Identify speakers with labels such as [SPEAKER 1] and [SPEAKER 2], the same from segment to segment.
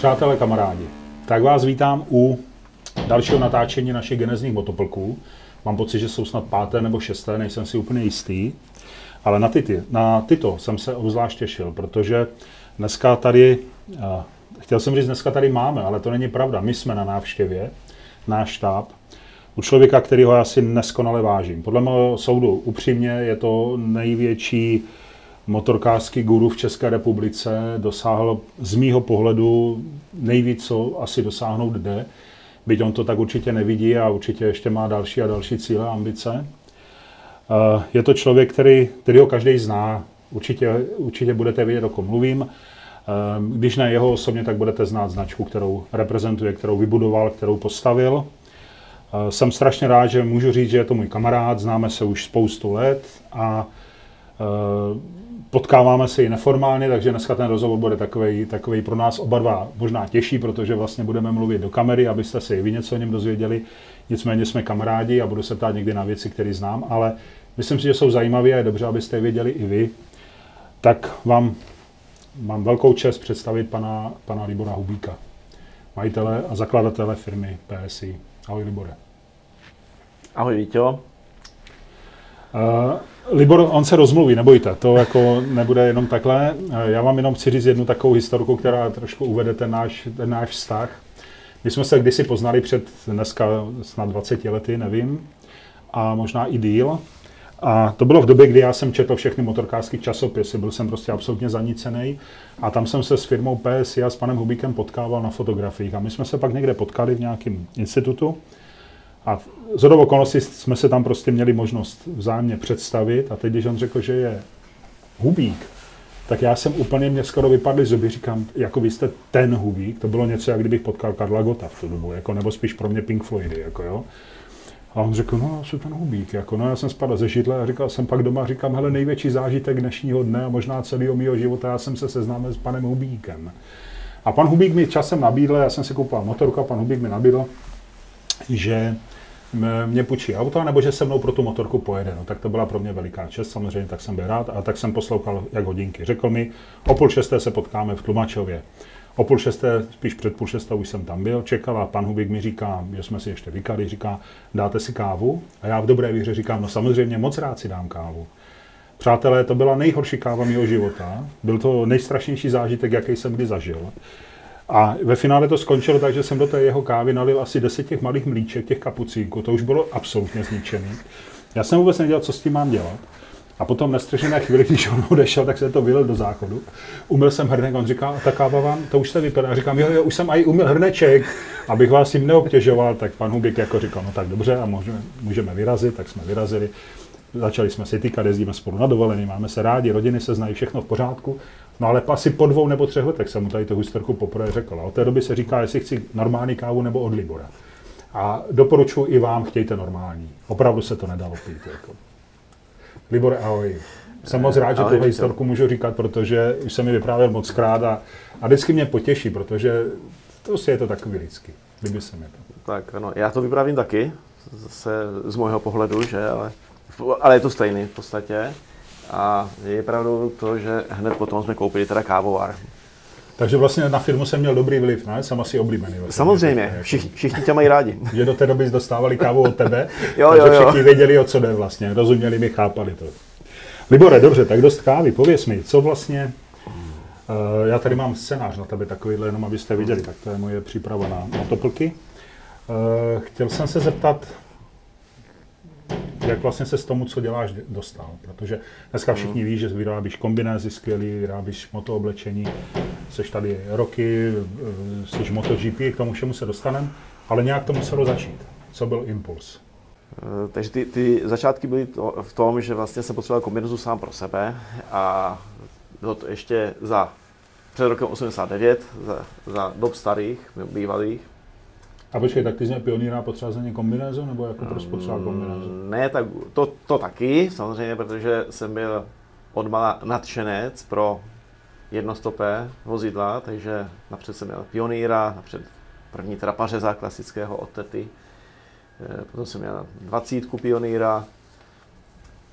[SPEAKER 1] Přátelé, kamarádi, tak vás vítám u dalšího natáčení našich genezních motoplků. Mám pocit, že jsou snad páté nebo šesté, nejsem si úplně jistý. Ale na, ty, na tyto jsem se obzvlášť těšil, protože dneska tady, chtěl jsem říct, dneska tady máme, ale to není pravda. My jsme na návštěvě, náš štáb, u člověka, kterého já si neskonale vážím. Podle mého soudu upřímně je to největší motorkářský guru v České republice, dosáhl z mýho pohledu nejvíc, co asi dosáhnout jde, byť on to tak určitě nevidí a určitě ještě má další a další cíle a ambice. Eh, je to člověk, který, který ho každý zná, určitě, určitě budete vědět, o kom mluvím. Eh, když ne jeho osobně, tak budete znát značku, kterou reprezentuje, kterou vybudoval, kterou postavil. Eh, jsem strašně rád, že můžu říct, že je to můj kamarád, známe se už spoustu let a potkáváme se i neformálně, takže dneska ten rozhovor bude takový, takový pro nás oba dva možná těžší, protože vlastně budeme mluvit do kamery, abyste si i vy něco o něm dozvěděli. Nicméně jsme kamarádi a budu se ptát někdy na věci, které znám, ale myslím si, že jsou zajímavé a je dobře, abyste je věděli i vy. Tak vám mám velkou čest představit pana, pana Libora Hubíka, majitele a zakladatele firmy PSI. Ahoj Libore.
[SPEAKER 2] Ahoj Víťo.
[SPEAKER 1] Uh, Libor, on se rozmluví, nebojte, to jako nebude jenom takhle. Já vám jenom chci říct jednu takovou historku, která trošku uvede ten náš, ten náš vztah. My jsme se kdysi poznali před dneska snad 20 lety, nevím, a možná i díl. A to bylo v době, kdy já jsem četl všechny motorkářské časopisy, byl jsem prostě absolutně zanícený. A tam jsem se s firmou PSI a s panem Hubíkem potkával na fotografiích. A my jsme se pak někde potkali v nějakém institutu. A z okolností jsme se tam prostě měli možnost vzájemně představit. A teď, když on řekl, že je Hubík, tak já jsem úplně, mě skoro vypadly zuby, říkám, jako vy jste ten Hubík, to bylo něco, jak kdybych potkal Karla Gota v tu dobu, jako, nebo spíš pro mě Pink Floydy, jako jo. A on řekl, no, jsem ten Hubík, jako, no, já jsem spadl ze židle a říkal jsem pak doma, říkám, hele, největší zážitek dnešního dne a možná celého mého života, já jsem se seznámil s panem Hubíkem. A pan Hubík mi časem nabídl, já jsem si koupil motorku a pan Hubík mi nabídl, že mě půjčí auto, nebo že se mnou pro tu motorku pojede. No, tak to byla pro mě veliká čest, samozřejmě, tak jsem byl rád a tak jsem poslouchal jak hodinky. Řekl mi, o půl šesté se potkáme v Tlumačově. O půl šesté, spíš před půl šestou už jsem tam byl, čekal a pan Hubík mi říká, že jsme si ještě vykali, říká, dáte si kávu? A já v dobré víře říkám, no samozřejmě moc rád si dám kávu. Přátelé, to byla nejhorší káva mého života. Byl to nejstrašnější zážitek, jaký jsem kdy zažil. A ve finále to skončilo tak, že jsem do té jeho kávy nalil asi 10 těch malých mlíček, těch kapucínků. To už bylo absolutně zničený. Já jsem vůbec nevěděl, co s tím mám dělat. A potom nestřežené chvíli, když on odešel, tak se to vylil do záchodu. Umyl jsem hrnek, on říká, ta káva vám, to už se vypadá. A říkám, jo, jo, už jsem i umyl hrneček, abych vás tím neobtěžoval. Tak pan Hubik jako říkal, no tak dobře, a můžeme, můžeme vyrazit, tak jsme vyrazili. Začali jsme si týkat, jezdíme spolu na dovolený, máme se rádi, rodiny se znají, všechno v pořádku. No ale asi po dvou nebo třech letech jsem mu tady tu historku poprvé řekl. A od té doby se říká, jestli chci normální kávu nebo od Libora. A doporučuji i vám, chtějte normální. Opravdu se to nedalo pít. Jako. Libor, ahoj. Jsem moc rád, že tuhle historku můžu říkat, protože už jsem mi vyprávěl moc krát a, a vždycky mě potěší, protože to si je to takový lidský. Líbí se mi to.
[SPEAKER 2] Tak ano, já to vyprávím taky, zase z môjho pohledu, že, ale, ale je to stejný v podstatě. A je pravdou to, že hned potom jsme koupili teda kávovár.
[SPEAKER 1] Takže vlastně na firmu jsem měl dobrý vliv, ne? Jsem asi oblíbený. Vlastně.
[SPEAKER 2] Samozřejmě, všichni, všichni tě mají rádi.
[SPEAKER 1] Že do té doby dostávali kávu od tebe, jo, takže jo, jo. všichni věděli, o co jde vlastně. Rozuměli mi, chápali to. Libore, dobře, tak dost kávy. Pověs mi, co vlastně... Uh, já tady mám scénář na tebe takovýhle, jenom abyste viděli, tak to je moje příprava na, na toplky. Uh, chtěl jsem se zeptat, jak vlastně se s tomu, co děláš, dostal. Protože dneska všichni ví, že vyrábíš kombinézy skvělý, vyrábíš motooblečení, jsi tady roky, jsi MotoGP, k tomu všemu se dostaneme, ale nějak to muselo začít. Co byl impuls?
[SPEAKER 2] Eh, takže ty, ty začátky byly to, v tom, že vlastně jsem potřeboval kombinézu sám pro sebe a bylo to ještě za před rokem 89, za, za dob starých, bývalých,
[SPEAKER 1] a počkej, tak ty jsi pionýra potřeba kombinézu, nebo jako proč potřeba kombinézu?
[SPEAKER 2] Mm, ne, tak to, to taky, samozřejmě, protože jsem byl odmala nadšenec pro jednostopé vozidla, takže napřed jsem měl pionýra, napřed první trapařeza klasického od tety, eh, potom jsem měl dvacítku pionýra,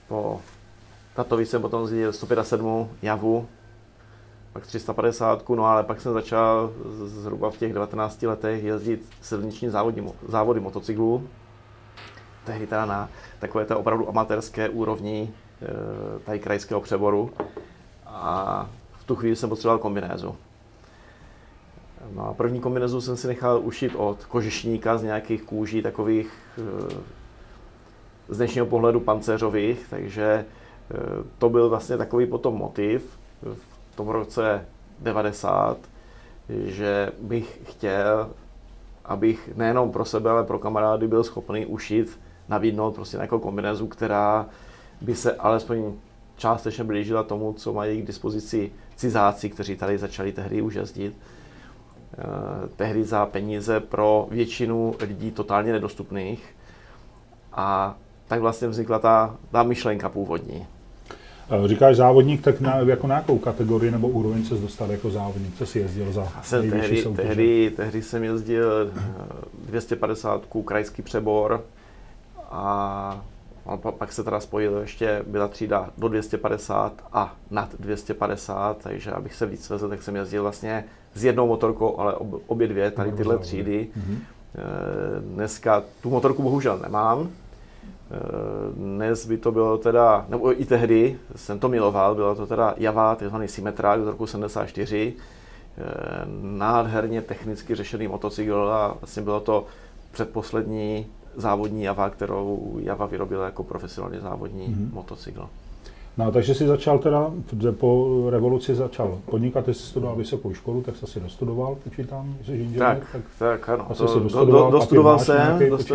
[SPEAKER 2] po Tatovi jsem potom zjel 157 javu, pak 350, no ale pak jsem začal zhruba v těch 19 letech jezdit silniční závody, závody motocyklů. Tehdy teda na takové té opravdu amatérské úrovni e, tady krajského přeboru. A v tu chvíli jsem potřeboval kombinézu. No a první kombinézu jsem si nechal ušít od kožešníka z nějakých kůží takových e, z dnešního pohledu pancéřových, takže e, to byl vlastně takový potom motiv v tom roce 90, že bych chtěl, abych nejenom pro sebe, ale pro kamarády byl schopný ušít, nabídnout prostě nějakou kombinézu, která by se alespoň částečně blížila tomu, co mají k dispozici cizáci, kteří tady začali tehdy už jezdit. Eh, tehdy za peníze pro většinu lidí totálně nedostupných. A tak vlastně vznikla ta, ta myšlenka původní.
[SPEAKER 1] Eh, říkáš závodník, tak na, jako na jakou kategorii nebo úroveň se dostal jako závodník? Co jsi jezdil za
[SPEAKER 2] jsem tehdy, tehdy, tehdy jsem jezdil 250 eh, krajský přebor a pak se teda spojil ještě, byla třída do 250 a nad 250, takže abych se víc vezl, tak jsem jezdil vlastně s jednou motorkou, ale obě dvě, tady tyhle třídy. Mhm. Eh, dneska tu motorku bohužel nemám, dnes by to bylo teda, nebo i tehdy jsem to miloval, bylo to teda Java, takzvaný Symmetra z roku 74, eh, nádherně technicky řešený motocykl a vlastně bylo to předposlední závodní Java, kterou Java vyrobila jako profesionální závodní mm-hmm. motocykl.
[SPEAKER 1] No, takže si začal teda, po revoluci začal podnikat, ty jsi studoval vysokou školu, tak jsi asi dostudoval, počítám, jsi inženýr,
[SPEAKER 2] tak, tak, tak ano, asi to, dostudoval, do, do, dostudoval jsem, nějaký, dostu,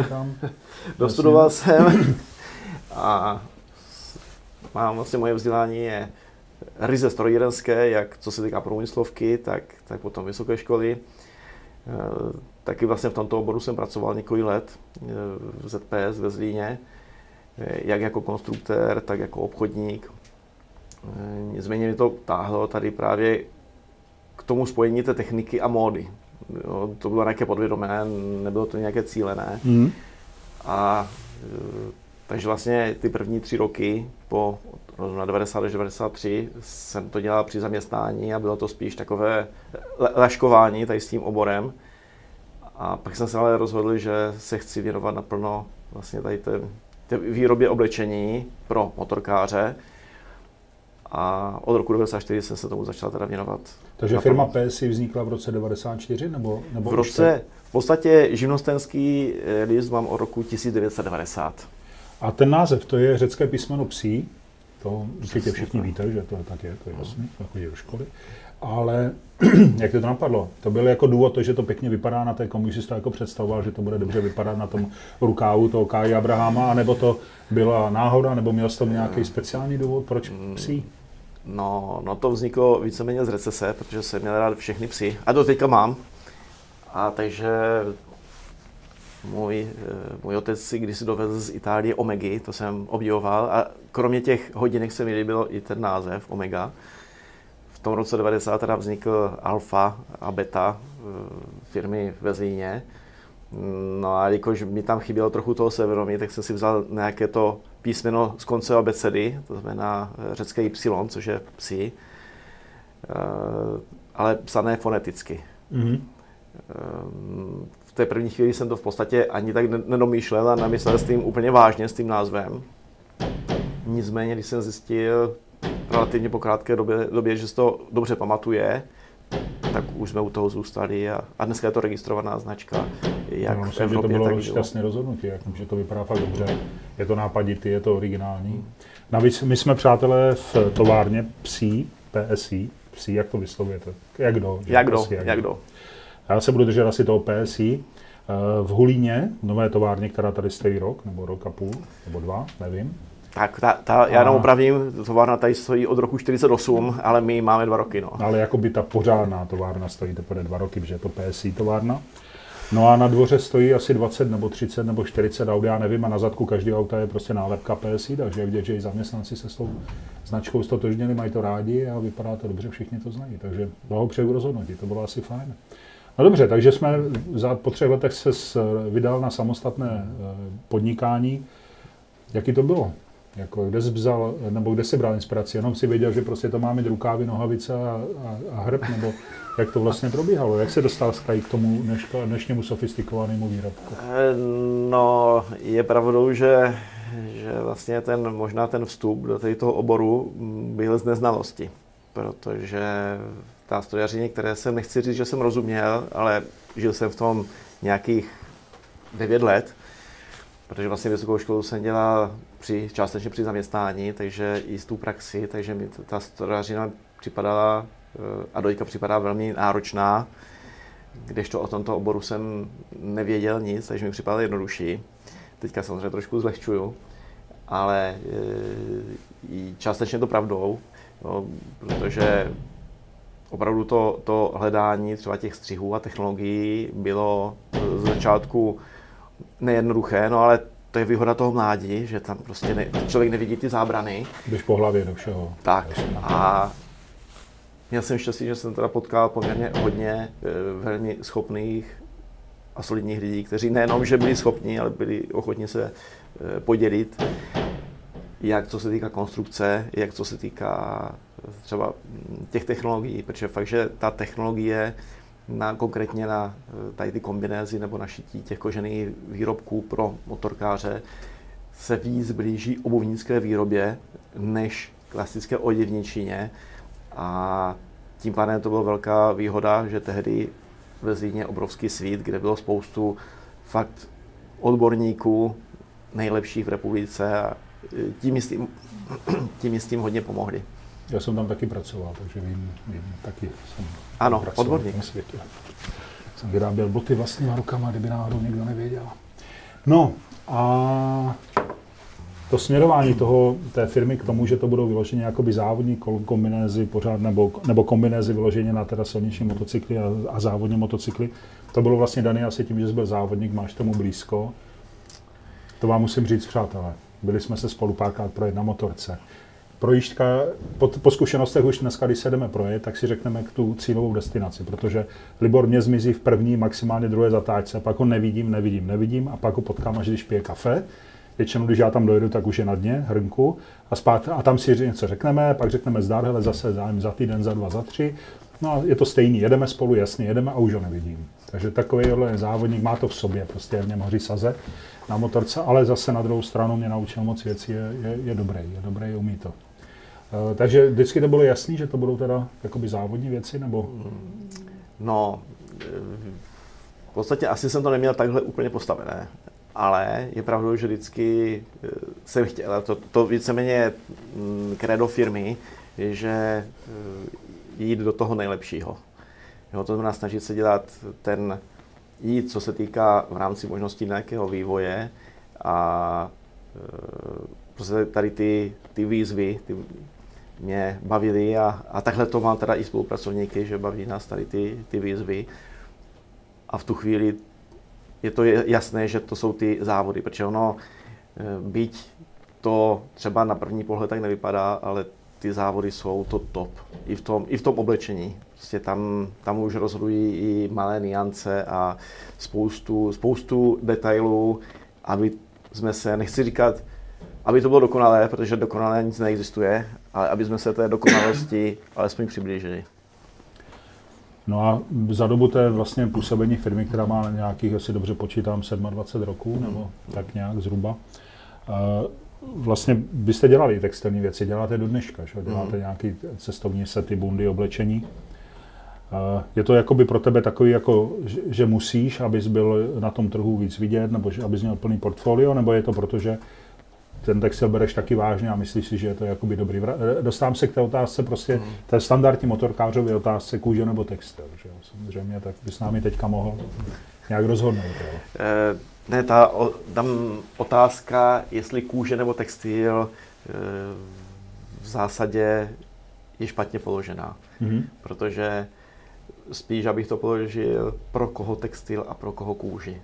[SPEAKER 2] dostudoval jsem a mám vlastně moje vzdělání je ryze strojírenské, jak co se týká průmyslovky, tak, tak potom vysoké školy. E, taky vlastně v tomto oboru jsem pracoval několik let e, v ZPS ve Zlíně jak jako konstruktér, tak jako obchodník. Nicméně mi to táhlo tady právě k tomu spojení té techniky a módy. Jo, to bylo nějaké podvědomé, nebylo to nějaké cílené. Mm. A e, takže vlastně ty první tři roky po na 90 až 93 jsem to dělal při zaměstnání a bylo to spíš takové laškování tady s tím oborem. A pak jsem se ale rozhodl, že se chci věnovat naplno vlastně tady ten výrobě oblečení pro motorkáře. A od roku 1994 jsem se tomu začal teda věnovat.
[SPEAKER 1] Takže firma PSI vznikla v roce 94 nebo, nebo
[SPEAKER 2] v roce, v podstatě živnostenský eh, list mám od roku 1990.
[SPEAKER 1] A ten název, to je řecké písmeno psí, to určitě všichni víte, že to tak je, to je jasný, to chodí do školy. Ale jak to napadlo? To byl jako důvod to, že to pěkně vypadá na té komu, jsi to jako představoval, že to bude dobře vypadat na tom rukávu toho Káji Abrahama, anebo to byla náhoda, nebo měl jsi tam nějaký speciální důvod, proč mm, psí?
[SPEAKER 2] No, no to vzniklo víceméně z recese, protože jsem měl rád všechny psy. A to teďka mám. A takže můj, eh, můj otec si kdysi dovezl z Itálie Omegy, to jsem obdivoval. A kromě těch hodinek se mi líbilo i ten název Omega tom roce 90 teda vznikl Alfa a Beta eh, firmy ve Zlíně. No a jakož mi tam chybělo trochu toho severomí, tak jsem si vzal nějaké to písmeno z konce abecedy, to znamená eh, řecké Y, což je psi, eh, ale psané foneticky. Mm-hmm. V té první chvíli jsem to v podstatě ani tak nedomýšlel a nemyslel s tím úplně vážně, s tím názvem. Nicméně, když jsem zjistil, relativně po krátké době, době že si to dobře pamatuje, tak už jsme u toho zůstali a, a dneska je to registrovaná značka.
[SPEAKER 1] Jak no, myslím, v Evropě, že to bylo tak šťastné rozhodnutí, že to vypadá fakt dobře, je to nápaditý, je to originální. Navíc my jsme přátelé v továrně psí, PSI, psí, jak to vyslovujete? Jak kdo?
[SPEAKER 2] Jak kdo, jak, jak kdo.
[SPEAKER 1] Já se budu držet asi toho PSI. Eh, v Hulíně, nové továrně, která tady stojí rok, nebo rok a půl, nebo dva, nevím,
[SPEAKER 2] tak ta, ta, já jenom opravím, továrna tady stojí od roku 48, ale my máme dva roky. No.
[SPEAKER 1] Ale jako by ta pořádná továrna stojí teprve dva roky, protože je to PSI továrna. No a na dvoře stojí asi 20 nebo 30 nebo 40 aut, já nevím, a na zadku každý auta je prostě nálepka PSI, takže je vidět, že i zaměstnanci se s tou značkou stotožněli, mají to rádi a vypadá to dobře, všichni to znají. Takže blahopřeju rozhodnutí, to bylo asi fajn. No dobře, takže jsme za, po třech letech se vydal na samostatné eh, podnikání. Jaký to bylo? Jako, kde jsi vzal, nebo kde jsi bral inspiraci? Jenom si věděl, že prostě to má mít rukávy, nohavice a, a, a hrb, nebo jak to vlastně probíhalo? Jak se dostal Sky k tomu dnešnímu sofistikovanému výrobku?
[SPEAKER 2] Eh, no, je pravdou, že, že vlastně ten, možná ten vstup do toho oboru byl z neznalosti, protože ta strojařině, které jsem, nechci říct, že jsem rozuměl, ale žil jsem v tom nějakých 9 let, protože vlastně vysokou školu jsem dělal při, částečně při zaměstnání, takže i z tu praxi, takže mi ta strojařina připadala eh, a dojka připadá velmi náročná, kdežto o tomto oboru jsem nevěděl nic, takže mi připadalo jednodušší. Teďka samozřejmě trošku zlehčuju, ale e, částečně to pravdou, no, protože opravdu to, to hledání třeba těch střihů a technologií bylo z začátku nejednoduché, no ale to je výhoda toho mládí, že tam prostě ne, člověk nevidí ty zábrany.
[SPEAKER 1] Jdeš po hlavě do všeho.
[SPEAKER 2] Tak a měl jsem štěstí, že jsem teda potkal poměrně hodně e, velmi schopných a solidních lidí, kteří nejenom, že byli schopni, ale byli ochotni se e, podělit, jak co se týká konstrukce, jak co se týká třeba těch technologií, protože fakt, že ta technologie na, konkrétně na eh, tady ty kombinézy nebo na šití těch kožených výrobků pro motorkáře se víc blíží obuvnické výrobě než klasické oděvničině a tím pádem to byla velká výhoda, že tehdy ve Zlíně obrovský svít, kde bylo spoustu fakt odborníků nejlepších v republice a eh, tím tím, tím, tím hodně pomohli.
[SPEAKER 1] Já jsem tam taky pracoval, takže vím, vím taky jsem
[SPEAKER 2] ano, odborník. Na
[SPEAKER 1] světě. Jsem vyráběl boty vlastníma rukama, kdyby náhodou někdo nevěděl. No a to směrování toho, té firmy k tomu, že to budou vyloženě jakoby závodní kombinézy pořád, nebo, nebo kombinézy vyloženě na teda silniční motocykly a, a závodní motocykly, to bylo vlastně dané asi tím, že jsi byl závodník, máš tomu blízko. To vám musím říct, přátelé. Byli jsme se spolu párkrát projet na motorce projížďka, po, po zkušenostech už dneska, když se jdeme projet, tak si řekneme k tu cílovou destinaci, protože Libor mě zmizí v první, maximálně druhé zatáčce, pak ho nevidím, nevidím, nevidím a pak ho potkám, až když pije kafe. Většinou, když já tam dojedu, tak už je na dně hrnku a, spát, a tam si něco řekneme, pak řekneme zdar, hele, zase zájem za týden, za dva, za tři. No a je to stejný, jedeme spolu, jasně, jedeme a už ho nevidím. Takže takový závodník má to v sobě, prostě v něm hoří saze na motorce, ale zase na druhou stranu mě naučil moc věcí, je, je, je dobrý, je dobrý, umí to. Eh, takže vždycky to bylo jasný, že to budou teda jakoby závodní věci, nebo?
[SPEAKER 2] No, eh, v podstatě asi jsem to neměl takhle úplně postavené, ale je pravdou, že vždycky eh, jsem chtěl, to, to víceméně kredo mm, firmy, že jít do toho nejlepšího. Jo, to znamená snažit se dělat ten, jít, co se týká v rámci možností nějakého vývoje a prostě tady ty, ty výzvy, ty mě bavili a, a takhle to mám teda i spolupracovníky, že baví nás tady ty, ty výzvy. A v tu chvíli je to jasné, že to jsou ty závody, protože ono, e, byť to třeba na první pohled tak nevypadá, ale ty závody jsou to top. I v tom, i v tom oblečení. Prostě tam, tam už rozhodují i malé niance a spoustu, spoustu detailů, aby jsme se, nechci říkat, aby to bylo dokonalé, protože dokonalé nic neexistuje, ale aby jsme se té dokonalosti alespoň přiblížili.
[SPEAKER 1] No a za dobu té vlastně působení firmy, která má nějakých, asi dobře počítám, 27 roků, nebo hmm. tak nějak zhruba, vlastně byste dělali textilní věci, děláte do dneška, že? děláte hmm. nějaký cestovní sety, bundy, oblečení. Je to jakoby pro tebe takový, jako, že musíš, abys byl na tom trhu víc vidět, nebo že abys měl plný portfolio, nebo je to proto, že ten textil bereš taky vážně a myslíš si, že je to jakoby dobrý. Eh, dostávám se k té otázce prostě, mm. té standardní motorkářové otázce kůže nebo textil. Že jo? Samozřejmě, tak bys námi teďka mohl nějak rozhodnout. Jo?
[SPEAKER 2] Eh, ne, ta o, tam otázka, jestli kůže nebo textil, eh, v zásadě je špatně položená. Mm. Protože spíš, abych to položil, pro koho textil a pro koho kůži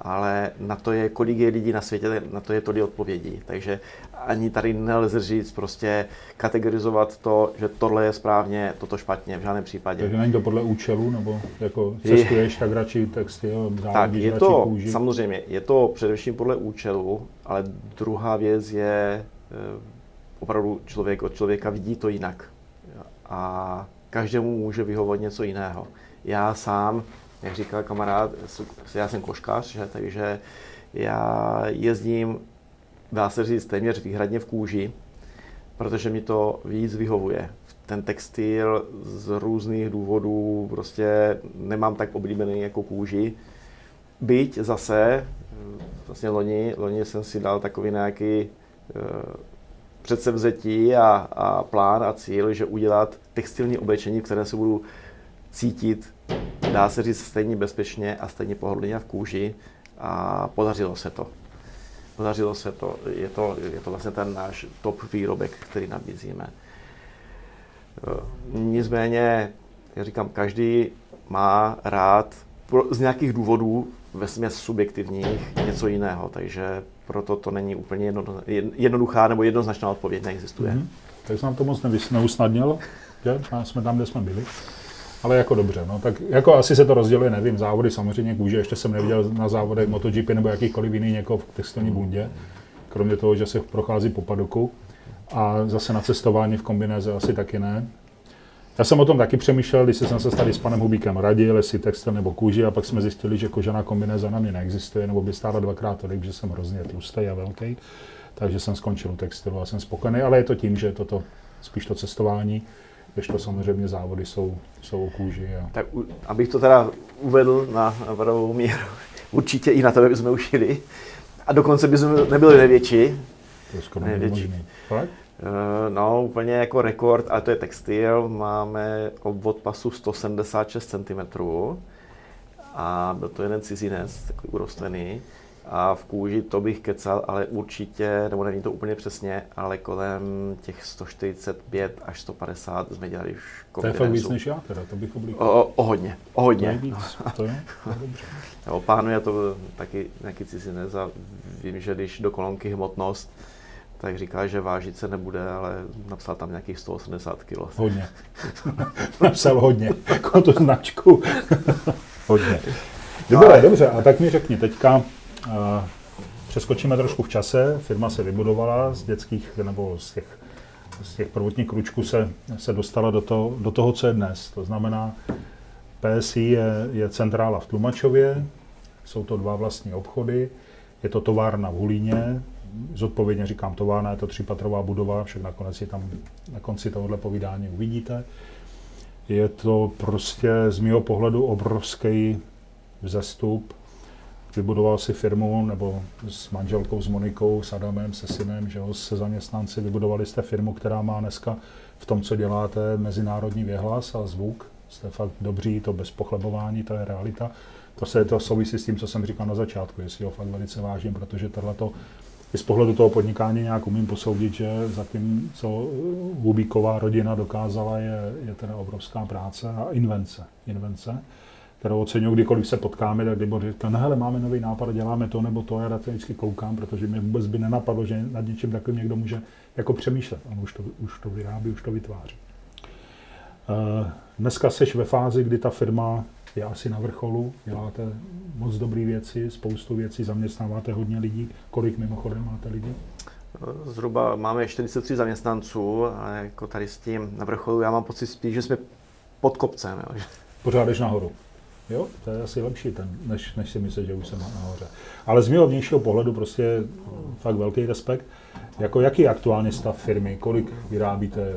[SPEAKER 2] ale na to je, kolik je lidí na světě, na to je tolik odpovědí. Takže ani tady nelze říct, prostě kategorizovat to, že tohle je správně, toto špatně, v žádném případě.
[SPEAKER 1] Takže není to podle účelu, nebo jako cestuješ, tak radši textil,
[SPEAKER 2] Tak je to, kůži. samozřejmě, je to především podle účelu, ale druhá věc je opravdu člověk od člověka vidí to jinak. A každému může vyhovovat něco jiného. Já sám, jak říkal kamarád, já jsem koškař, že, takže já jezdím, dá se říct, téměř výhradně v kůži, protože mi to víc vyhovuje. Ten textil z různých důvodů prostě nemám tak oblíbený jako kůži. Byť zase, vlastně loni, loni jsem si dal takový nějaký uh, předsevzetí a, a plán a cíl, že udělat textilní oblečení, které se budu cítit, dá se říct, stejně bezpečně a stejně pohodlně v kůži a podařilo se to. Podařilo se to, je to, je to vlastně ten náš top výrobek, který nabízíme. Nicméně, já říkám, každý má rád z nějakých důvodů ve směs subjektivních něco jiného, takže proto to není úplně jedno, jednoduchá nebo jednoznačná odpověď, neexistuje. Mm-hmm.
[SPEAKER 1] Tak nám to moc neusnadnil, že? jsme tam, kde jsme byli. Ale jako dobře, no tak jako asi se to rozděluje, nevím, závody samozřejmě kůže, ještě jsem neviděl na závodech MotoGP nebo jakýkoliv jiný někoho v textilní bundě, kromě toho, že se prochází po padoku a zase na cestování v kombinéze asi taky ne. Já jsem o tom taky přemýšlel, když jsem se tady s panem Hubíkem radil, jestli textil nebo kůži, a pak jsme zjistili, že kožená kombinéza na mě neexistuje, nebo by stála dvakrát tolik, že jsem hrozně tlustý a velký. Takže jsem skončil u textilu a jsem spokojený, ale je to tím, že toto spíš to cestování, když to samozřejmě závody jsou, jsou o kůži. A...
[SPEAKER 2] Tak abych to teda uvedl na, na pravou míru, určitě i na tebe bychom ušili. A dokonce bychom nebyli největší.
[SPEAKER 1] To je skoro největší.
[SPEAKER 2] Eh, no, úplně jako rekord, ale to je textil, máme obvod pasu 176 cm a byl to jeden cizinec, takový urostlený. A v kůži to bych kecal, ale určitě, nebo není to úplně přesně, ale kolem těch 145 až 150 jsme dělali už
[SPEAKER 1] To je fakt víc než já teda, to bych
[SPEAKER 2] oblíkal. O, o, hodně, o hodně. To je
[SPEAKER 1] víc, to je, to je dobře.
[SPEAKER 2] Je to taky nějaký cizinec a vím, že když do kolonky hmotnost, tak říká, že vážit se nebude, ale napsal tam nějakých 180 kg.
[SPEAKER 1] Hodně. napsal hodně, jako tu značku. hodně. Dobře, ale... dobře, a tak mi řekni, teďka přeskočíme trošku v čase, firma se vybudovala z dětských, nebo z těch, z těch prvotních kručků se, se dostala do, to, do toho, co je dnes. To znamená, PSI je, je centrála v Tlumačově, jsou to dva vlastní obchody, je to továrna v Hulíně, zodpovědně říkám továrna, je to třípatrová budova, však nakonec je tam na konci tohohle povídání uvidíte. Je to prostě z mého pohledu obrovský vzestup. Vybudoval si firmu, nebo s manželkou, s Monikou, s Adamem, se synem, že jo, se zaměstnanci, vybudovali jste firmu, která má dneska v tom, co děláte, mezinárodní věhlas a zvuk. Jste fakt dobří, to bez pochlebování, to je realita. To se to souvisí s tím, co jsem říkal na začátku, jestli ho fakt velice vážím, protože tohleto i z pohledu toho podnikání nějak umím posoudit, že za tím, co Hubíková rodina dokázala, je, je teda obrovská práce a invence. invence kterou oceňuji, kdykoliv se potkáme, tak Libor říká, no hele, máme nový nápad, děláme to nebo to, já na to vždycky koukám, protože mi vůbec by nenapadlo, že nad něčím takovým někdo může jako přemýšlet. On už to, už to vyrábí, už to vytváří. Eh, dneska seš ve fázi, kdy ta firma je asi na vrcholu, děláte moc dobré věci, spoustu věcí, zaměstnáváte hodně lidí. Kolik mimochodem máte lidí?
[SPEAKER 2] Zhruba máme 43 zaměstnanců a jako tady s tím na vrcholu já mám pocit spíš, že jsme pod kopcem. Jo.
[SPEAKER 1] Pořád jdeš nahoru. Jo, to je asi lepší, ten, než, než si myslíš, že už jsem nahoře. Ale z mého vnějšího pohledu prostě fakt velký respekt. Jako jaký je aktuální stav firmy? Kolik vyrábíte?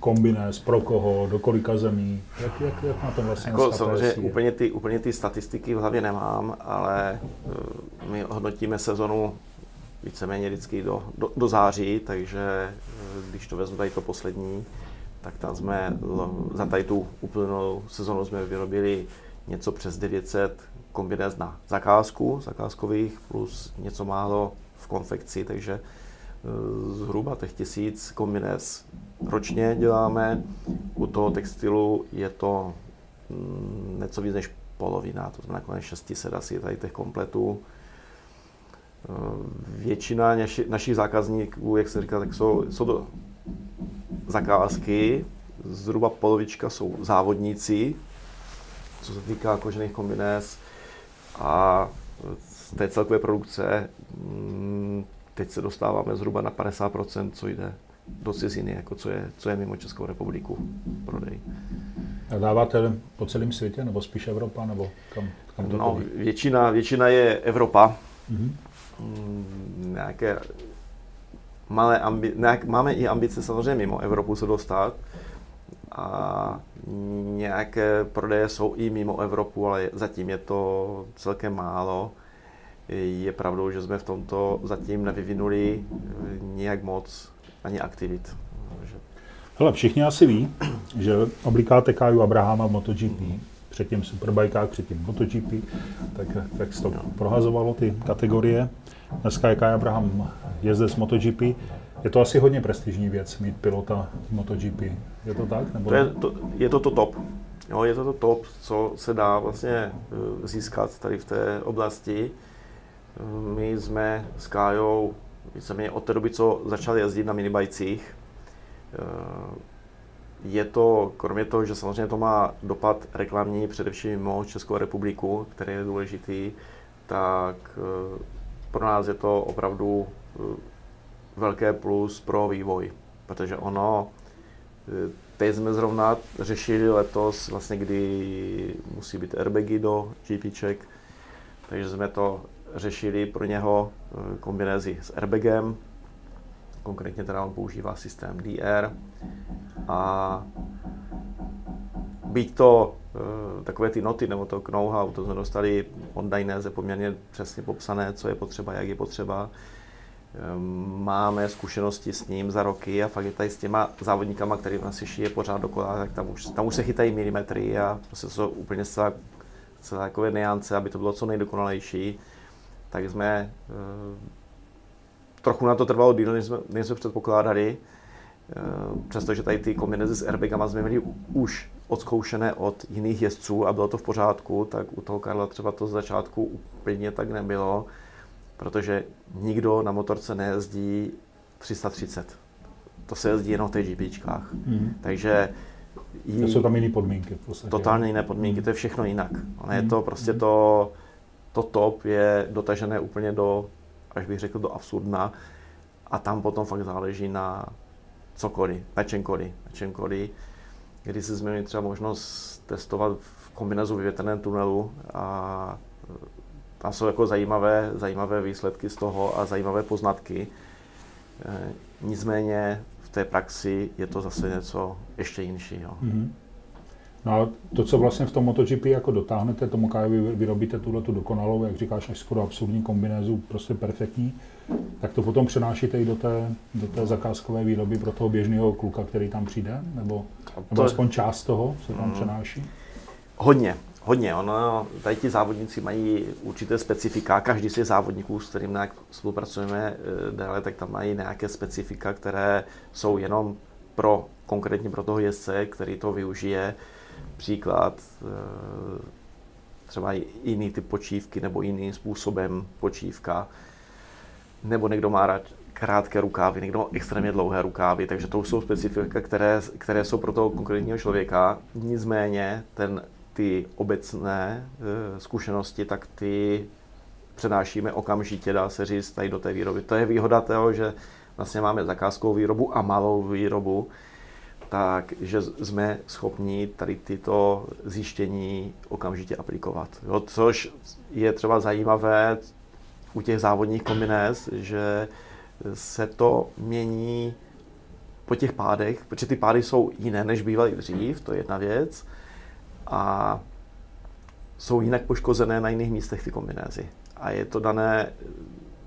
[SPEAKER 1] kombinés, pro koho, do kolika zemí, jak, jak, jak na tom vlastně
[SPEAKER 2] jako, Samozřejmě úplně ty, úplně ty statistiky v hlavě nemám, ale uh, my hodnotíme sezonu víceméně vždycky do, do, do září, takže uh, když to vezmu tady to poslední, tak tam jsme za tady tu úplnou sezonu jsme vyrobili něco přes 900 kombinés na zakázku, zakázkových, plus něco málo v konfekci, takže zhruba těch tisíc kombinés ročně děláme. U toho textilu je to mm, něco víc než polovina, to znamená nakonec 600 asi tady těch kompletů. Eh, většina našich zákazníků, jak se říká, tak jsou, jsou to zakázky, zhruba polovička jsou závodníci, co se týká kožených kombinés a z té celkové produkce mm, teď se dostáváme zhruba na 50%, co jde do ciziny, jako co je, co je mimo Českou republiku prodej.
[SPEAKER 1] A dáváte po celém světě, nebo spíš Evropa, nebo kam, kam to
[SPEAKER 2] no, většina, většina je Evropa.
[SPEAKER 1] Mm-hmm.
[SPEAKER 2] Mm, nějaké malé ambi- nějak, máme i ambice samozřejmě mimo Evropu se dostat a nějaké prodeje jsou i mimo Evropu, ale zatím je to celkem málo. Je pravdou, že jsme v tomto zatím nevyvinuli nějak moc ani aktivit.
[SPEAKER 1] Hele, všichni asi ví, že oblikáte Kaju Abrahama v MotoGP, předtím Superbikách, předtím MotoGP, tak, tak se to prohazovalo ty kategorie. Dneska je Kaj Abraham jezdec MotoGP. Je to asi hodně prestižní věc mít pilota MotoGP. Je to tak? Nebo...
[SPEAKER 2] To je, to, je to to top. Jo, je to to top, co se dá vlastně eh, získat tady v té oblasti. My jsme s Kájou víceméně od té doby, co začal jezdit na minibajcích, eh, je to, kromě toho, že samozřejmě to má dopad reklamní především mimo Českou republiku, který je důležitý, tak eh, pro nás je to opravdu velké plus pro vývoj, protože ono, teď jsme zrovna řešili letos, vlastně kdy musí být airbagy do GPček, takže jsme to řešili pro něho eh, kombinézi s airbagem, konkrétně teda on používá systém DR a být to uh, takové ty noty nebo to know-how, to jsme dostali od Dainese poměrně přesně popsané, co je potřeba, jak je potřeba. Um, máme zkušenosti s ním za roky a fakt je tady s těma závodníkama, který nás je pořád dokola, tak tam už, tam už se chytají milimetry a prostě jsou úplně zcela, zcela takové niance, aby to bylo co nejdokonalejší tak jsme eh, trochu na to trvalo díl, než jsme, než jsme předpokládali. Eh, přestože tady ty kombinace s airbagama jsme měli už odzkoušené od jiných jezdců a bylo to v pořádku, tak u toho Karla třeba to z začátku úplně tak nebylo, protože nikdo na motorce nejezdí 330. To se jezdí jenom v těch GPčkách. Mm. Takže
[SPEAKER 1] jí, to jsou tam jiné podmínky. V podstatě.
[SPEAKER 2] Totálně jiné podmínky, to je všechno jinak. Ono je to prostě to, to top je dotažené úplně do, až bych řekl, do absurdna a tam potom fakt záleží na cokoliv, na čemkoliv, na čemkoliv. Když jsme měli třeba možnost testovat v kombinazu vyvětrném tunelu a tam jsou jako zajímavé, zajímavé výsledky z toho a zajímavé poznatky. E, nicméně v té praxi je to zase něco ještě jiného. Mm-hmm.
[SPEAKER 1] No a to, co vlastně v tom MotoGP jako dotáhnete, tomu Kajovi vyrobíte tuhle tu dokonalou, jak říkáš, až skoro absurdní kombinézu, prostě perfektní, tak to potom přenášíte i do té, do té zakázkové výroby pro toho běžného kluka, který tam přijde? Nebo, nebo aspoň část toho se tam hmm. přenáší?
[SPEAKER 2] Hodně, hodně. Ono, tady ti závodníci mají určité specifika. Každý z těch závodníků, s kterým nějak spolupracujeme eh, déle, tak tam mají nějaké specifika, které jsou jenom pro konkrétně pro toho jezdce, který to využije příklad, eh, třeba jiný typ počívky nebo jiným způsobem počívka, nebo někdo má rád krátké rukávy, někdo extrémně dlouhé rukávy, takže to jsou specifika, které, které jsou pro toho konkrétního člověka. Nicméně ten, ty obecné e, zkušenosti, tak ty přenášíme okamžitě, dá se říct, tady do té výroby. To je výhoda toho, že vlastně máme zakázkovou výrobu a malou výrobu, takže jsme schopni tady tyto zjištění okamžitě aplikovat. Jo, což je třeba zajímavé u těch závodních kombinéz, že se to mění po těch pádech, protože ty pády jsou jiné, než bývaly dřív, to je jedna věc, a jsou jinak poškozené na jiných místech ty kombinézy. A je to dané,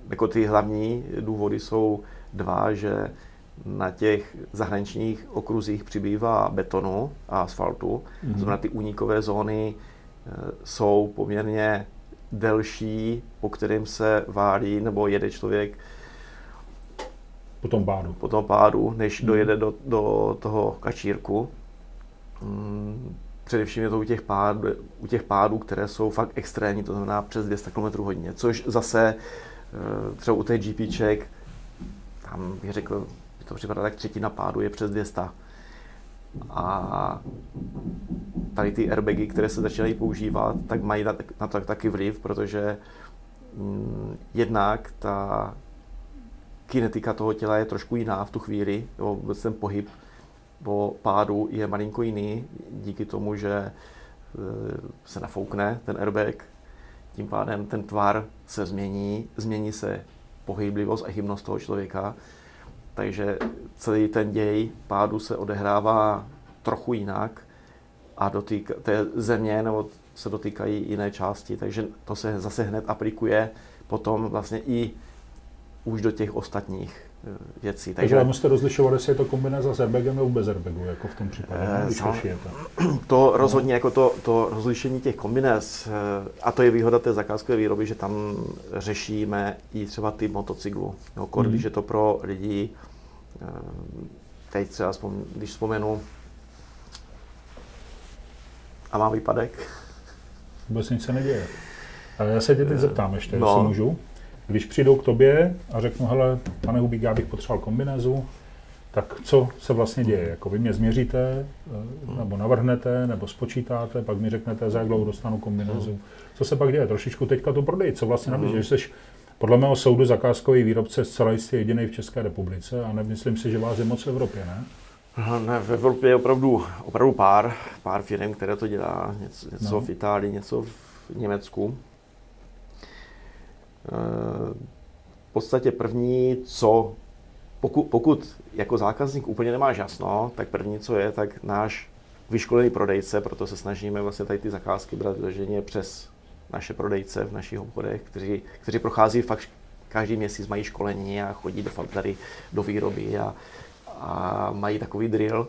[SPEAKER 2] jako ty hlavní důvody jsou dva, že na těch zahraničních okruzích přibývá betonu a asfaltu. Mm-hmm. Znamená, ty únikové zóny e, jsou poměrně delší, po kterým se válí nebo jede člověk
[SPEAKER 1] po tom pádu,
[SPEAKER 2] po tom pádu než mm-hmm. dojede do, do toho kačírku. Mm, především je to u těch, pádů, u těch pádů, které jsou fakt extrémní, to znamená přes 200 km hodně, což zase e, třeba u těch GPček, tam bych řekl, to připadá tak třetina pádu je přes 200. A tady ty airbagy, které se začínají používat, tak mají na, na to taky vliv, protože mm, jednak ta kinetika toho těla je trošku jiná v tu chvíli, nebo vůbec ten pohyb po pádu je malinko jiný, díky tomu, že e, se nafoukne ten airbag, tím pádem ten tvar se změní, změní se pohyblivost a chybnost toho člověka, takže celý ten děj pádu se odehrává trochu jinak a dotýk té země nebo se dotýkají jiné části, takže to se zase hned aplikuje potom vlastně i už do těch ostatních věcí.
[SPEAKER 1] Takže, Takže musíte rozlišovat, jestli je to kombinace s airbagem nebo bez airbagu, jako v tom případě, e, když
[SPEAKER 2] To rozhodně, jako to, to rozlišení těch kombinez, eh, a to je výhoda té zakázkové výroby, že tam řešíme i třeba ty motocyklu. No, kor, mm. když je to pro lidi, teď třeba, když vzpomenu, a mám výpadek.
[SPEAKER 1] Vůbec nic se neděje. Ale já se tě teď zeptám ještě, no. jestli můžu. Když přijdou k tobě a řeknu, hele, pane Hubík, já bych potřeboval kombinézu, tak co se vlastně děje? Jako vy mě změříte, eh, nebo navrhnete, nebo spočítáte, pak mi řeknete, za jak dlouho dostanu kombinézu. Co se pak děje? Trošičku teďka to prodej, co vlastně nabízí? Že jsi podle mého soudu zakázkový výrobce zcela jistě jediný v České republice a nemyslím si, že vás je moc v Evropě, ne?
[SPEAKER 2] Ne, v Evropě je opravdu, opravdu pár, pár firm, které to dělá. Něco, něco no. v Itálii, něco v Německu. Eh, v podstatě první, co pokud, pokud jako zákazník úplně nemáš jasno, tak první, co je, tak náš vyškolený prodejce, proto se snažíme vlastně tady ty zakázky brát vyloženě přes naše prodejce v našich obchodech, kteří, kteří prochází fakt každý měsíc mají školení a chodí do tady do výroby a, a mají takový drill,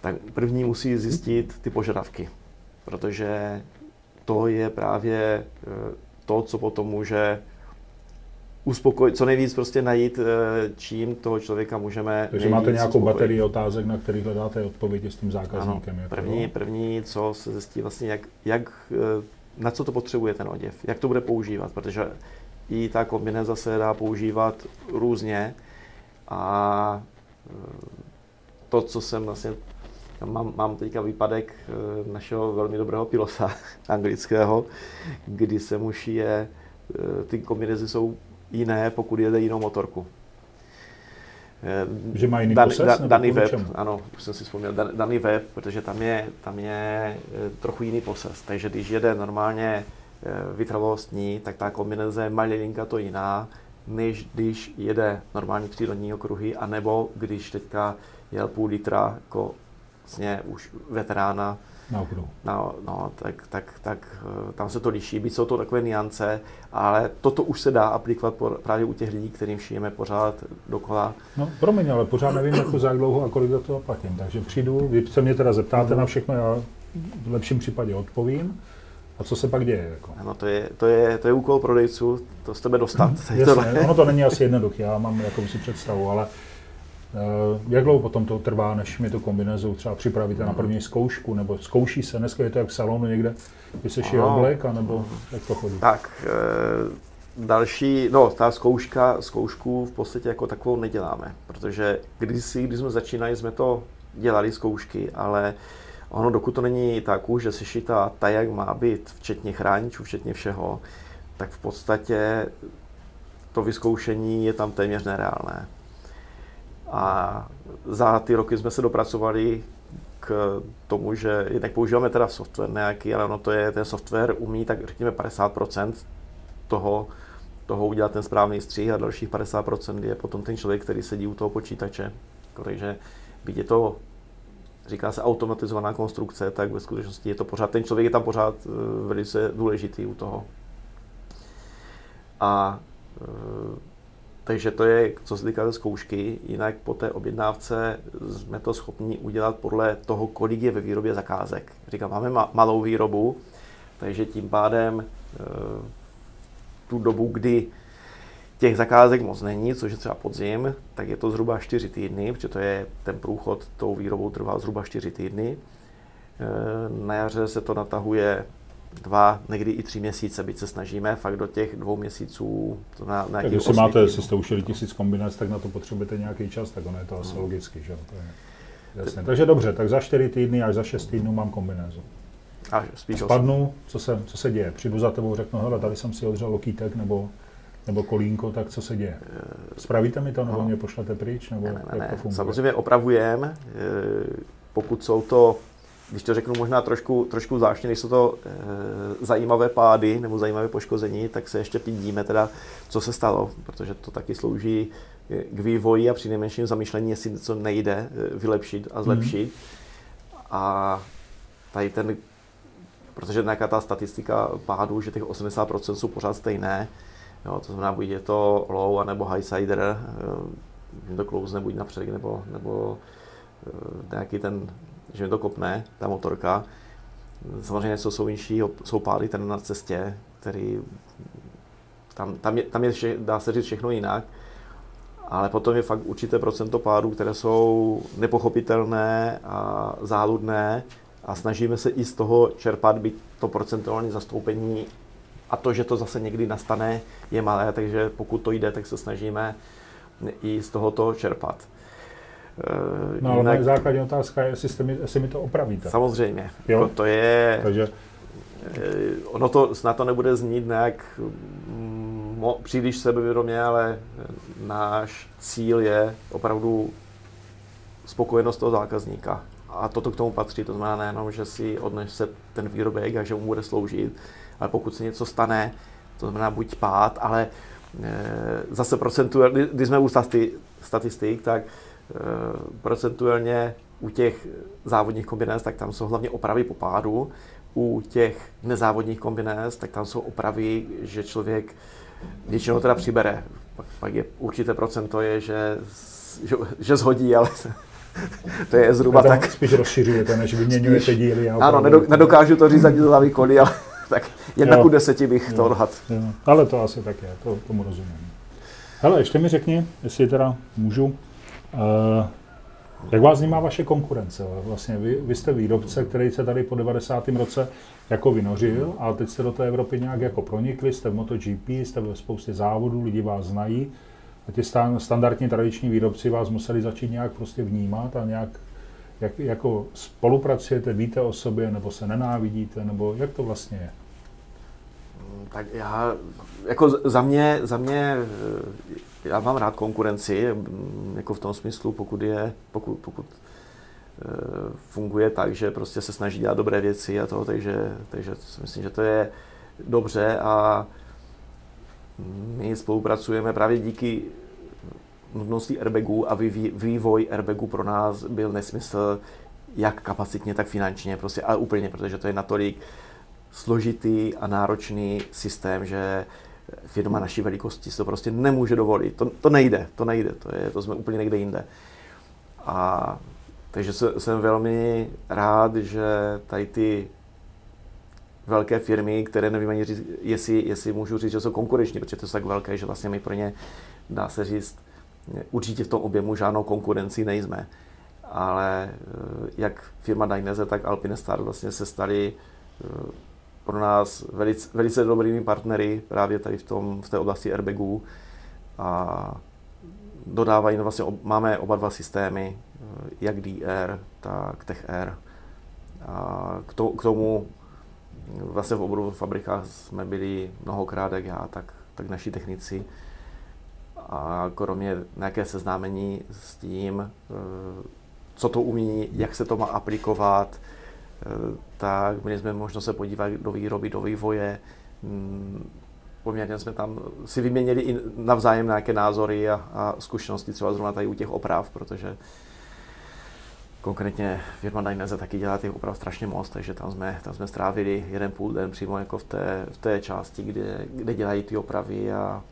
[SPEAKER 2] tak první musí zjistit ty požadavky, protože to je právě eh, to, co potom může uspokojit, co nejvíc prostě najít, eh, čím toho člověka můžeme
[SPEAKER 1] Takže máte nějakou uspokojit. baterii otázek, na který hledáte odpovědi s tím zákazníkem.
[SPEAKER 2] Ano, první, první, co se zjistí vlastně, jak, jak, eh, na co to potřebuje ten oděv, jak to bude používat, protože i ta kombinace se dá používat různě a to, co jsem vlastně Mám, mám teďka výpadek eh, našeho velmi dobrého pilota anglického, kdy se mu šije, eh, ty kombinézy jsou jiné, pokud jede jinou motorku.
[SPEAKER 1] Eh, že má jiný Dan, poses,
[SPEAKER 2] da, daný web, čemu? ano, už jsem si vzpomněl, Dan, daný web, protože tam je, tam je trochu jiný poses. Takže když jede normálně vytrvalostní, tak ta kombinace je to jiná, než když jede normální přírodní okruhy, anebo když teďka jel půl litra jako vlastně už veterána,
[SPEAKER 1] na okruhu.
[SPEAKER 2] No, no, tak, tak, tak eh, tam se to liší, byť jsou to takové niance, ale toto už se dá aplikovat právě u těch lidí, kterým šijeme pořád dokola.
[SPEAKER 1] No, promiň, ale pořád nevím, jako za jak dlouho a kolik za to platím. Takže přijdu, vy se mě teda zeptáte mm-hmm. na všechno, já v lepším případě odpovím. A co se pak děje? Jako?
[SPEAKER 2] Ano, to je, to, je, to je úkol prodejců, to z tebe dostat.
[SPEAKER 1] Mm, jasně, ono to není asi jednoduché, já mám jakousi představu, ale jak dlouho potom to trvá, než mi tu kombinézu třeba připravíte na první zkoušku, nebo zkouší se, dneska je to jak v salonu někde, kdy se šije oblek, nebo jak to chodí?
[SPEAKER 2] Tak, e, další, no ta zkouška, zkoušku v podstatě jako takovou neděláme, protože když, když jsme začínali, jsme to dělali zkoušky, ale ono dokud to není tak už, že se šitá tak, jak má být, včetně chráničů, včetně všeho, tak v podstatě to vyzkoušení je tam téměř nereálné. A za ty roky jsme se dopracovali k tomu, že jednak používáme teda software nějaký, ale ono to je, ten software umí tak řekněme 50% toho, toho udělat ten správný střih a dalších 50% je potom ten člověk, který sedí u toho počítače. Takže byť je to, říká se automatizovaná konstrukce, tak ve skutečnosti je to pořád, ten člověk je tam pořád eh, velice důležitý u toho. A eh, takže to je, co se týká zkoušky. Jinak po té objednávce jsme to schopni udělat podle toho, kolik je ve výrobě zakázek. Říkám, máme ma- malou výrobu, takže tím pádem e, tu dobu, kdy těch zakázek moc není, což je třeba podzim, tak je to zhruba 4 týdny, protože to je ten průchod tou výrobou trvá zhruba 4 týdny. E, na jaře se to natahuje dva, někdy i tři měsíce, byť se snažíme fakt do těch dvou měsíců to na, na
[SPEAKER 1] Tak jestli máte, jestli jste ušili tisíc kombinací, tak na to potřebujete nějaký čas, tak ono je to asi hmm. logicky, že? To je, jasně. Takže dobře, tak za čtyři týdny až za šest týdnů mám kombinézu.
[SPEAKER 2] A spíš
[SPEAKER 1] Spadnu, co se, co se děje? Přijdu za tebou, řeknu, hele, tady jsem si odřel lokýtek, nebo nebo kolínko, tak co se děje? Spravíte mi to, nebo no. mě pošlete pryč, nebo
[SPEAKER 2] ne, ne, ne. Samozřejmě opravujeme, pokud jsou to když to řeknu možná trošku, trošku zvláštně, když jsou to e, zajímavé pády nebo zajímavé poškození, tak se ještě pídíme teda, co se stalo, protože to taky slouží k vývoji a při nejmenším zamýšlení, jestli něco nejde eh, vylepšit a zlepšit. Mm. A tady ten, protože nějaká ta statistika pádů, že těch 80% jsou pořád stejné, jo, to znamená, buď je to low, anebo high sider, že to klouzne buď napřed, nebo, nebo nějaký ten že mi to kopne, ta motorka. Samozřejmě jsou jinší, jsou pády ten na cestě, který tam, tam, je, tam je vše, dá se říct všechno jinak, ale potom je fakt určité procento pádů, které jsou nepochopitelné a záludné a snažíme se i z toho čerpat, být to procentuální zastoupení a to, že to zase někdy nastane, je malé, takže pokud to jde, tak se snažíme i z tohoto čerpat.
[SPEAKER 1] No, ale Jinak... základní otázka je, jestli, mi, jestli mi to opravíte.
[SPEAKER 2] Samozřejmě. Jo? To je... Takže... Eh, ono to snad to nebude znít nějak mm, mo, příliš sebevědomě, ale náš cíl je opravdu spokojenost toho zákazníka. A toto k tomu patří, to znamená nejenom, že si odnese ten výrobek a že mu bude sloužit, ale pokud se něco stane, to znamená buď pád, ale e, zase procentuálně, když jsme u statistik, tak Eh, procentuálně u těch závodních kombinéz, tak tam jsou hlavně opravy po pádu. U těch nezávodních kombinéz, tak tam jsou opravy, že člověk většinou teda přibere. Pak, pak je určité procento je, že, že, že zhodí, ale to je zhruba tak.
[SPEAKER 1] Spíš rozšiřujete, než vyměňujete díly.
[SPEAKER 2] Ano, nedokážu to říct ani hlavy kody, ale tak jedna ku deseti bych jo, to odhad.
[SPEAKER 1] Ale to asi tak je, to, tomu rozumím. Hele, ještě mi řekni, jestli teda můžu, jak vás vnímá vaše konkurence? Vlastně vy, vy jste výrobce, který se tady po 90. roce jako vynořil, a teď jste do té Evropy nějak jako pronikli, jste v MotoGP, jste ve spoustě závodů, lidi vás znají a ti standardní tradiční výrobci vás museli začít nějak prostě vnímat a nějak jak, jako spolupracujete, víte o sobě, nebo se nenávidíte, nebo jak to vlastně je?
[SPEAKER 2] Tak já, jako za mě, za mě já mám rád konkurenci, mm, jako v tom smyslu, pokud je, pokud, pokud e, funguje tak, že prostě se snaží dělat dobré věci a to, takže, takže si myslím, že to je dobře a my spolupracujeme právě díky nutnosti airbagů a vývoj airbagů pro nás byl nesmysl jak kapacitně, tak finančně, prostě, ale úplně, protože to je natolik složitý a náročný systém, že firma naší velikosti si to prostě nemůže dovolit. To, to nejde, to nejde, to, je, to jsme úplně někde jinde. A takže se, jsem velmi rád, že tady ty velké firmy, které nevím ani říct, jestli, jestli můžu říct, že jsou konkurenční, protože to jsou tak velké, že vlastně my pro ně, dá se říct, určitě v tom objemu žádnou konkurenci nejsme. Ale eh, jak firma Dainese, tak Alpinestar vlastně se stali eh, pro nás velice, velice dobrými partnery právě tady v, tom, v té oblasti airbagů a dodávají, no vlastně máme oba dva systémy, eh, jak DR, tak TechR. A k, to, k tomu vlastně v oboru fabrikách jsme byli mnohokrát, jak já, tak, tak naši technici. A kromě nějaké seznámení s tím, eh, co to umí, jak se to má aplikovat, Eh, tak měli jsme možnost se podívat do výroby, do vývoje. Mm, poměrně jsme tam si vyměnili i navzájem nějaké názory a, a zkušenosti třeba zrovna tady u těch oprav, protože konkrétně firma Dainese taky dělá těch oprav strašně moc, takže tam jsme, tam jsme strávili jeden půl den přímo jako v té, v té části, kde, kde dělají ty opravy a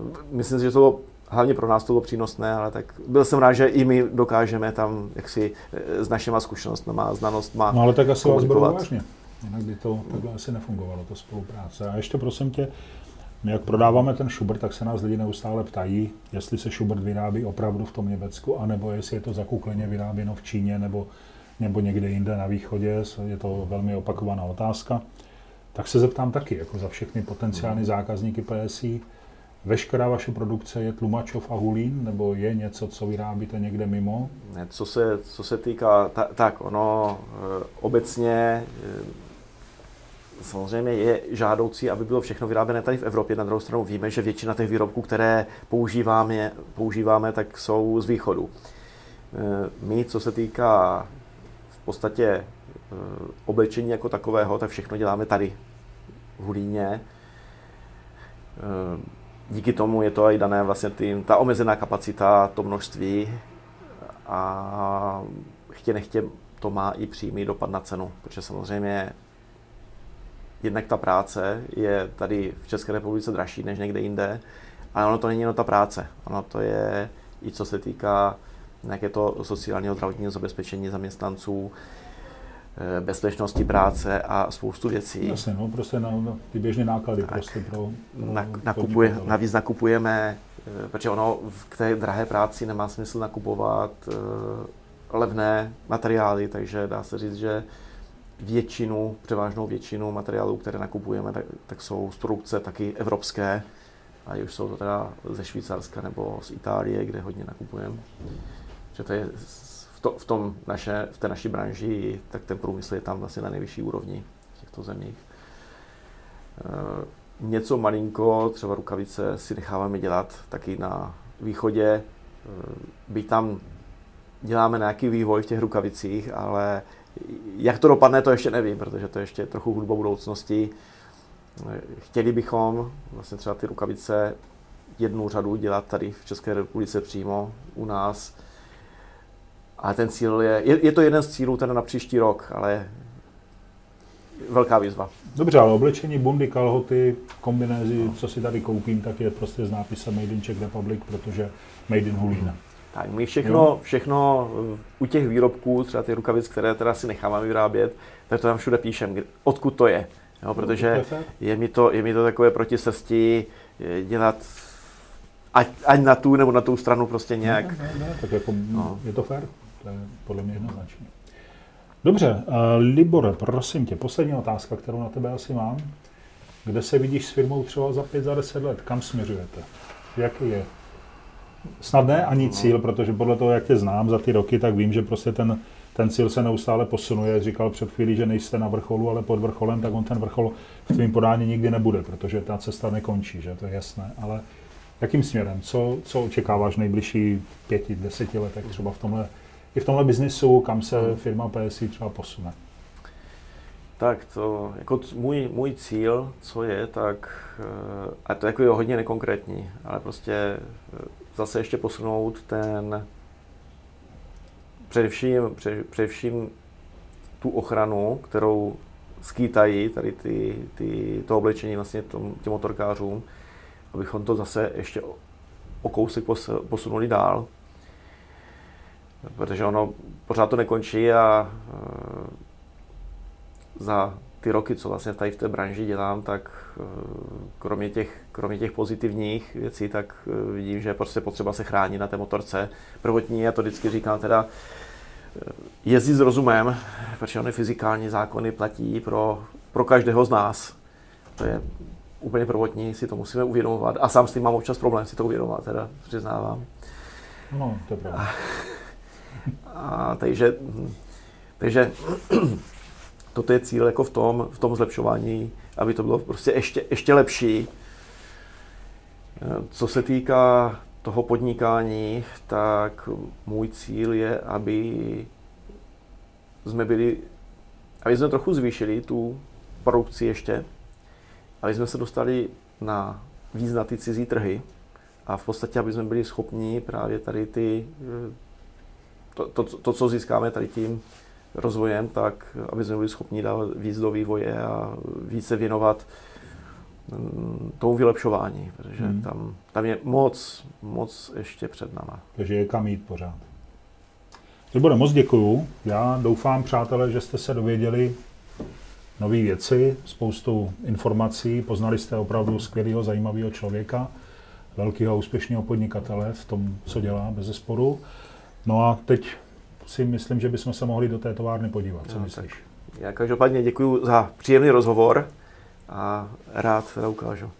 [SPEAKER 2] uh, myslím si, že to hlavně pro nás to bylo přínosné, ale tak byl jsem rád, že i my dokážeme tam jaksi eh, s našima zkušenostmi a znalostma
[SPEAKER 1] No ale tak asi vás berou vážně. Jinak by to takhle asi nefungovalo, to spolupráce. A ještě prosím tě, my jak prodáváme ten Schubert, tak se nás lidi neustále ptají, jestli se Schubert vyrábí opravdu v tom Německu, anebo jestli je to zakukleně vyráběno v Číně nebo, nebo někde jinde na východě. Je to velmi opakovaná otázka. Tak se zeptám taky, jako za všechny potenciální zákazníky PSI, Veškerá vaše produkce je Tlumačov a Hulín, nebo je něco, co vyrábíte někde mimo?
[SPEAKER 2] Ne, co se, co se týká, ta, tak ono e, obecně e, samozřejmě je žádoucí, aby bylo všechno vyráběné tady v Evropě. Na druhou stranu víme, že většina těch výrobků, které používáme, používáme tak jsou z východu. Eh, my, co se týká v podstatě eh, oblečení jako takového, tak všechno děláme tady v Hulíně. Díky tomu je to i dané vlastně tým, ta omezená kapacita, to množství a chtě nechtě to má i přímý dopad na cenu, protože samozřejmě jednak ta práce je tady v České republice dražší než někde jinde, ale ono to není jenom ta práce, ono to je i co se týká nějaké to sociálního zdravotního zabezpečení zaměstnanců, bezpečnosti práce a spoustu věcí.
[SPEAKER 1] Jasně, no, prostě na, na ty běžné náklady tak, prostě pro, pro
[SPEAKER 2] na, nakupuje, Navíc nakupujeme, eh, protože ono v té drahé práci nemá smysl nakupovat uh, levné materiály, takže dá se říct, že většinu, převážnou většinu materiálů, které nakupujeme, tak, tak jsou z produkce taky evropské, a už jsou to teda ze Švýcarska nebo z Itálie, kde hodně nakupujeme. Že to je to, v, tom naše, v té naší branži, tak ten průmysl je tam vlastně na nejvyšší úrovni v těchto zemích. E, něco malinko, třeba rukavice, si necháváme dělat taky na východě. E, byť tam děláme nějaký vývoj v těch rukavicích, ale jak to dopadne, to ještě nevím, protože to je ještě trochu hudba budoucnosti. Chtěli bychom vlastně třeba ty rukavice jednu řadu dělat tady v České republice přímo u nás. A ten cíl je, je, je to jeden z cílů ten na příští rok, ale velká výzva.
[SPEAKER 1] Dobře, ale oblečení, bundy, kalhoty, kombinézy, no. co si tady koupím, tak je prostě s nápisem Made in Czech Republic, protože Made in Hulína.
[SPEAKER 2] Tak my všechno, všechno u těch výrobků, třeba ty rukavic, které teda si necháváme vyrábět, tak to tam všude píšem, odkud to je. Jo, protože je mi, to, je mi to takové proti srsti dělat ať, ať na tu nebo na tu stranu prostě nějak.
[SPEAKER 1] Ne, ne, ne, tak jako no. je to fér, to je podle mě jednoznačně. Dobře, uh, Libor, prosím tě, poslední otázka, kterou na tebe asi mám. Kde se vidíš s firmou třeba za 5, za 10 let? Kam směřujete? Jaký je snad ne ani cíl, protože podle toho, jak tě znám za ty roky, tak vím, že prostě ten, ten cíl se neustále posunuje. Říkal před chvílí, že nejste na vrcholu, ale pod vrcholem, tak on ten vrchol v tvém podání nikdy nebude, protože ta cesta nekončí, že to je jasné. Ale jakým směrem? Co, co očekáváš v nejbližší pěti, deseti letech třeba v tomhle, i v tomhle biznisu, kam se firma PSI třeba posune?
[SPEAKER 2] Tak to, jako můj, můj cíl, co je, tak, eh, a to jako je hodně nekonkrétní, ale prostě eh, zase ještě posunout ten, především, především tu ochranu, kterou skýtají tady ty, ty, to oblečení vlastně tom, těm motorkářům, abychom to zase ještě o kousek posunuli dál. Protože ono pořád to nekončí a e, za ty roky, co vlastně tady v té branži dělám, tak eh, kromě těch, kromě těch pozitivních věcí, tak eh, vidím, že je prostě potřeba se chránit na té motorce. Prvotní, já to vždycky říkám, teda jezdit s rozumem, protože ony fyzikální zákony platí pro, pro každého z nás. To je úplně prvotní, si to musíme uvědomovat. A sám s tím mám občas problém si to uvědomovat, teda přiznávám.
[SPEAKER 1] No, to je pravda.
[SPEAKER 2] A, takže, takže toto je cíl jako v tom, v tom zlepšování, aby to bylo prostě ještě, ještě lepší. Co se týká toho podnikání, tak můj cíl je, aby jsme byli, aby jsme trochu zvýšili tu produkci ještě, aby jsme se dostali na víc na ty cizí trhy a v podstatě, aby jsme byli schopni právě tady ty, to, to, to co získáme tady tím rozvojem, tak aby jsme byli schopni dát víc do vývoje a více věnovat mm, tomu vylepšování, protože hmm. tam, tam je moc, moc ještě před náma.
[SPEAKER 1] Takže je kam jít pořád. Libore, moc děkuju. Já doufám, přátelé, že jste se dověděli nové věci, spoustu informací, poznali jste opravdu skvělého, zajímavého člověka, velkého a úspěšného podnikatele v tom, co dělá, bez zesporu. No a teď si myslím, že bychom se mohli do té továrny podívat. Co no, myslíš?
[SPEAKER 2] Tak. Já každopádně děkuji za příjemný rozhovor a rád ukážu.